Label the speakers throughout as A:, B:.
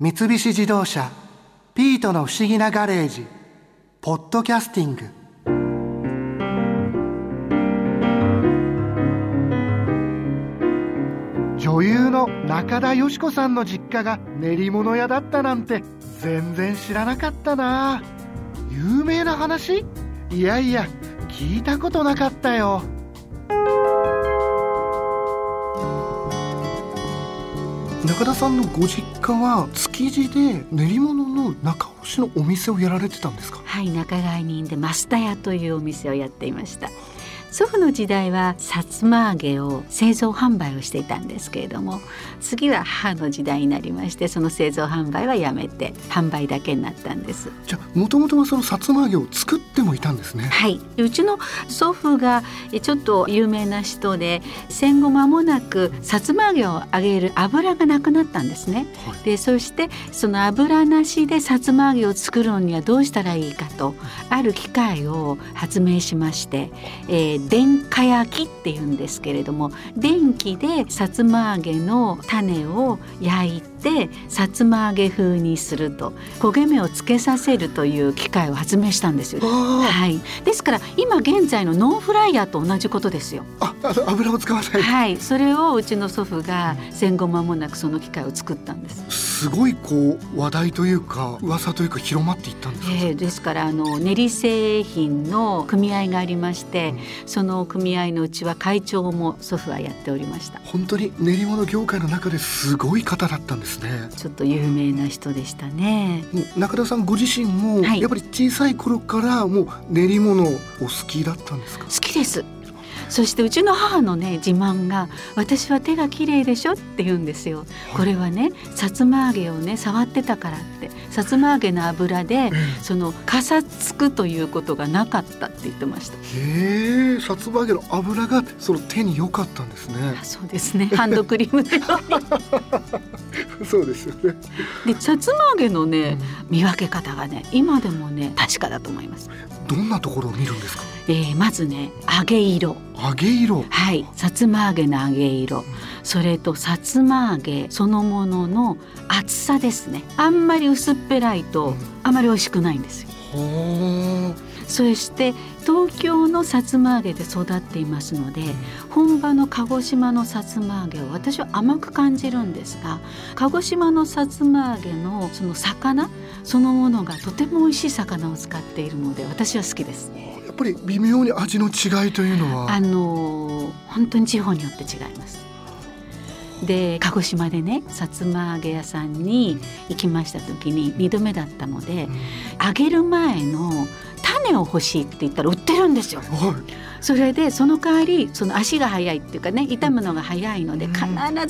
A: 三菱自動車「ピートの不思議なガレージ」「ポッドキャスティング」女優の中田喜子さんの実家が練り物屋だったなんて全然知らなかったな。有名な話？いやいや聞いたことなかったよ。中田さんのご実家は築地で練り物の仲卸のお店をやられてたんですか？
B: はい仲買人で増田屋というお店をやっていました。祖父の時代はさつま揚げを製造販売をしていたんですけれども次は母の時代になりましてその製造販売はやめて販売だけになったんです。
A: じゃあもともとはそのさつま揚げを作ってもいたんですね。
B: はい。うちの祖父がちょっと有名な人で戦後間もなくさつま揚げを揚げる油がなくなったんですね、はい、でそしてその油なしでさつま揚げを作るのにはどうしたらいいかとある機械を発明しまして、えー、電化焼きっていうんですけれども電気でさつま揚げの種を焼いててさつま揚げ風にすると焦げ目をつけさせるという機械を発明したんですよ。はい。ですから今現在のノンフライヤーと同じことですよ。
A: あ、油を使わない。
B: はい。それをうちの祖父が戦後間もなくその機械を作ったんです。
A: すごいこう話題というか噂というか広まっていったんです
B: えー、ですからあの練り製品の組合がありまして、うん、その組合のうちは会長も祖父はやっておりました。
A: 本当に練り物業界の中ですごい方だったんですですね
B: ちょっと有名な人でしたね
A: 中田さんご自身も、やっぱり小さい頃からもう練り物お好きだったんですか？
B: 好きです。そしてうちの母のね自慢が私は手が綺麗でしょ？って言うんですよ、これはねさつま揚げをね触ってたからって。さつま揚げの油で、そのかさつくということがなかったって言ってました。
A: へえさつま揚げの油がその手に良かったんですね。
B: そうですね。ハンドクリームの
A: そうですよね。
B: でさつま揚げのね、見分け方がね今でもね確かだと思います。
A: どんなところを見るんですか？
B: えー、まずね揚げ色。
A: 揚げ色。
B: はい。さつま揚げの揚げ色。それとさつま揚げそのものの厚さですね。あんまり薄っぺらいとあまり美味しくないんですよ、そして東京のさつま揚げで育っていますので本場の鹿児島のさつま揚げを私は甘く感じるんですが鹿児島のさつま揚げのその魚そのものがとても美味しい魚を使っているので私は好きです。
A: やっぱり微妙に味の違いというのは？
B: あの本当に地方によって違います。で鹿児島でねさつま揚げ屋さんに行きました時に2度目だったので、うん、揚げる前の種を欲しいって言ったら売ってるんですよ。はいそれでその代わりその足が速いっていうかね傷むのが早いので必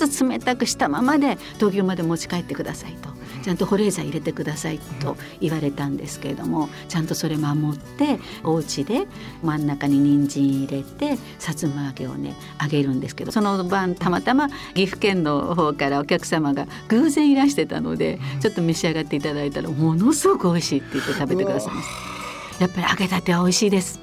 B: ず冷たくしたままで東京まで持ち帰ってくださいと。ちゃんと保冷剤入れてくださいと言われたんですけれどもちゃんとそれ守ってお家で真ん中に人参入れてさつま揚げをね揚げるんですけどその晩たまたま岐阜県の方からお客様が偶然いらしてたのでちょっと召し上がっていただいたらものすごく美味しいって言って食べてくださいます。やっぱり揚げたては美味しいです。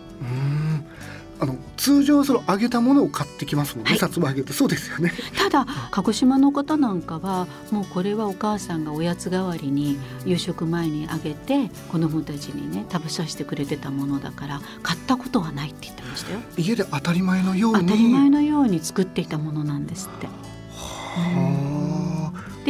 A: あの通常その揚げたものを買ってきますもんね、はい、さつま揚げって。そうですよね。
B: ただ鹿児島の方なんかはもうこれはお母さんがおやつ代わりに夕食前に揚げて子供たちにね食べさせてくれてたものだから買ったことはないって言ってましたよ。
A: 家で当たり前のように。
B: 当たり前のように作っていたものなんですって。はあ、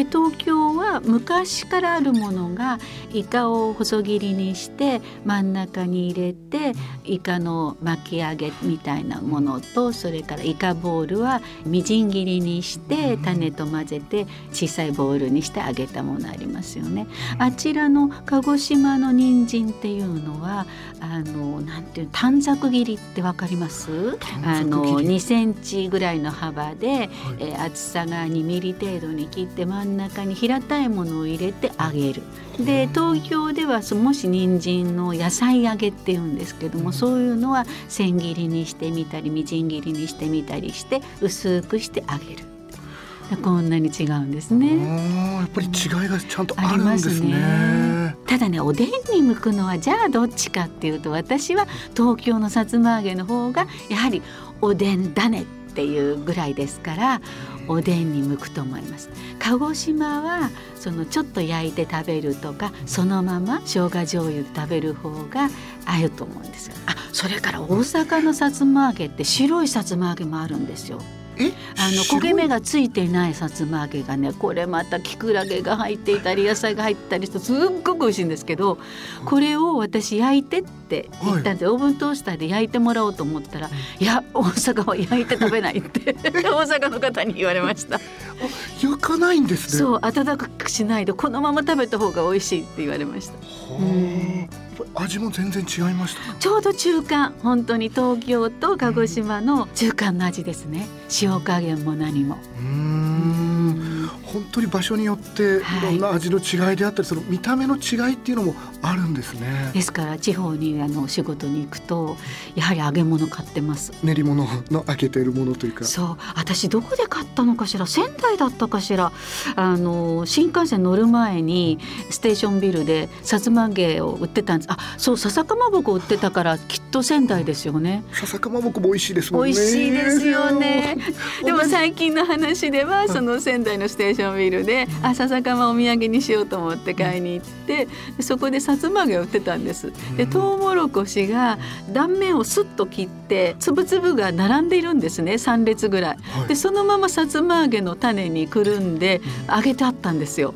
B: で東京は昔からあるものがイカを細切りにして真ん中に入れてイカの巻き揚げみたいなものとそれからイカボールはみじん切りにして種と混ぜて小さいボールにして揚げたものありますよね。あちらの鹿児島の人参っていうのはあのなんていう短冊切りってわかります？あの2センチぐらいの幅で、はい、えー、厚さが2ミリ程度に切って真ん中に平たいものを入れて揚げる。で東京ではもし人参の野菜揚げっていうんですけども、うん、そういうのは千切りにしてみたりみじん切りにしてみたりして薄くして揚げる。こんなに違うんですね。
A: やっぱり違いがちゃんとあるんですね。ね
B: ただねおでんに向くのはじゃあどっちかっていうと私は東京のさつま揚げの方がやはりおでんだねっていうぐらいですからおでんに向くと思います。鹿児島はそのちょっと焼いて食べるとかそのまま生姜醤油で食べる方が合うと思うんですよ。あそれから大阪のさつま揚げって白いさつま揚げもあるんですよ。あの焦げ目がついていないさつま揚げがねこれまたきくらげが入っていたり野菜が入ったりしてすっごく美味しいんですけどこれを私焼いてって言ったんで、はい、オーブントースターで焼いてもらおうと思ったら「いや大阪は焼いて食べない」って 大阪の方に言われました。
A: 焼かないんです
B: ね。そう温かくしないでこのまま食べた方が美味しいって言われました。
A: 味も全然違いました
B: ちょうど中間本当に東京と鹿児島の中間の味ですね。塩加減も何も。
A: うん。本当に場所によってい。ろんな味の違いであったり、はい、その見た目の違いっていうのもあるんですね。
B: ですから地方にあの仕事に行くとやはり揚げ物買ってます。
A: 練り物の揚げているものというか。
B: そう。私どこで買ったのかしら？仙台だったかしら？あの新幹線乗る前にステーションビルでさつま揚げを売ってたんです。あそう笹かまぼこ売ってたからきっと仙台ですよね。
A: 笹かまぼこも美味しいですもん
B: ね。美味しいですよね。でも最近の話ではその仙台のステーションビルであ笹かまお土産にしようと思って買いに行ってそこでさつま揚げを売ってたんです。でトウモロコシが断面をスッと切ってつぶつぶが並んでいるんですね。3列ぐらい。でそのままさつま揚げの種にくるんで揚げてあったんですよ。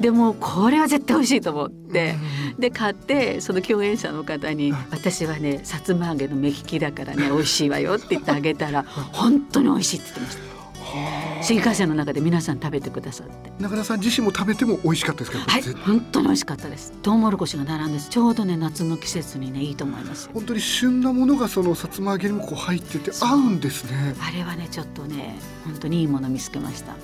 B: でもこれは絶対美味しいと思って、で買ってその共演者の方に「私はねさつま揚げの目利きだからね美味しいわよ」って言ってあげたら本当に美味しいって言ってました。新幹線の中で皆さん食べてくださって。
A: 中田さん自身も食べても美味しかったですか？
B: はい本当に美味しかったです。トウモロコシが並んでちょうどね夏の季節にねいいと思います
A: 本当に旬なものがそのさつま揚げにもこう入ってて合うんですね。
B: あれはねちょっとね本当にいいもの見つけました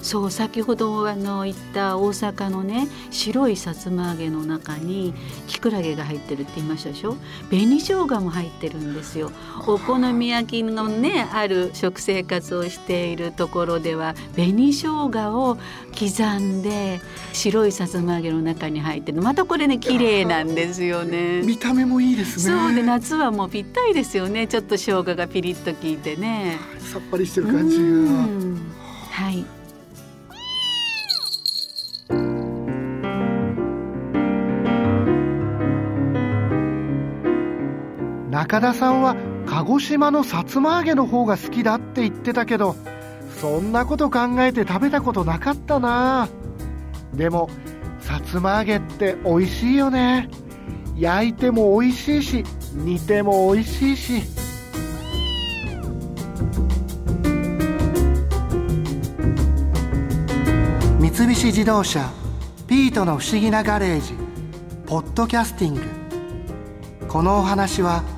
B: そう先ほどあの言った大阪のね白いさつま揚げの中にきくらげが入ってるって言いましたでしょ？紅生姜も入ってるんですよ。お好み焼きのねある食生活をしているところでは紅生姜を刻んで白いさつま揚げの中に入ってる。またこれね綺麗なんですよね。
A: 見た目もいいです
B: ね。そうで夏はもうぴったりですよね。ちょっと生姜がピリッと効いてね。
A: さっぱりしてる感じ
B: が。はい
A: 中田さんは鹿児島のさつま揚げの方が好きだって言ってたけどそんなこと考えて食べたことなかったな。でもさつま揚げって美味しいよね。焼いても美味しいし煮ても美味しいし。三菱自動車ピートの不思議なガレージポッドキャスティング。このお話は「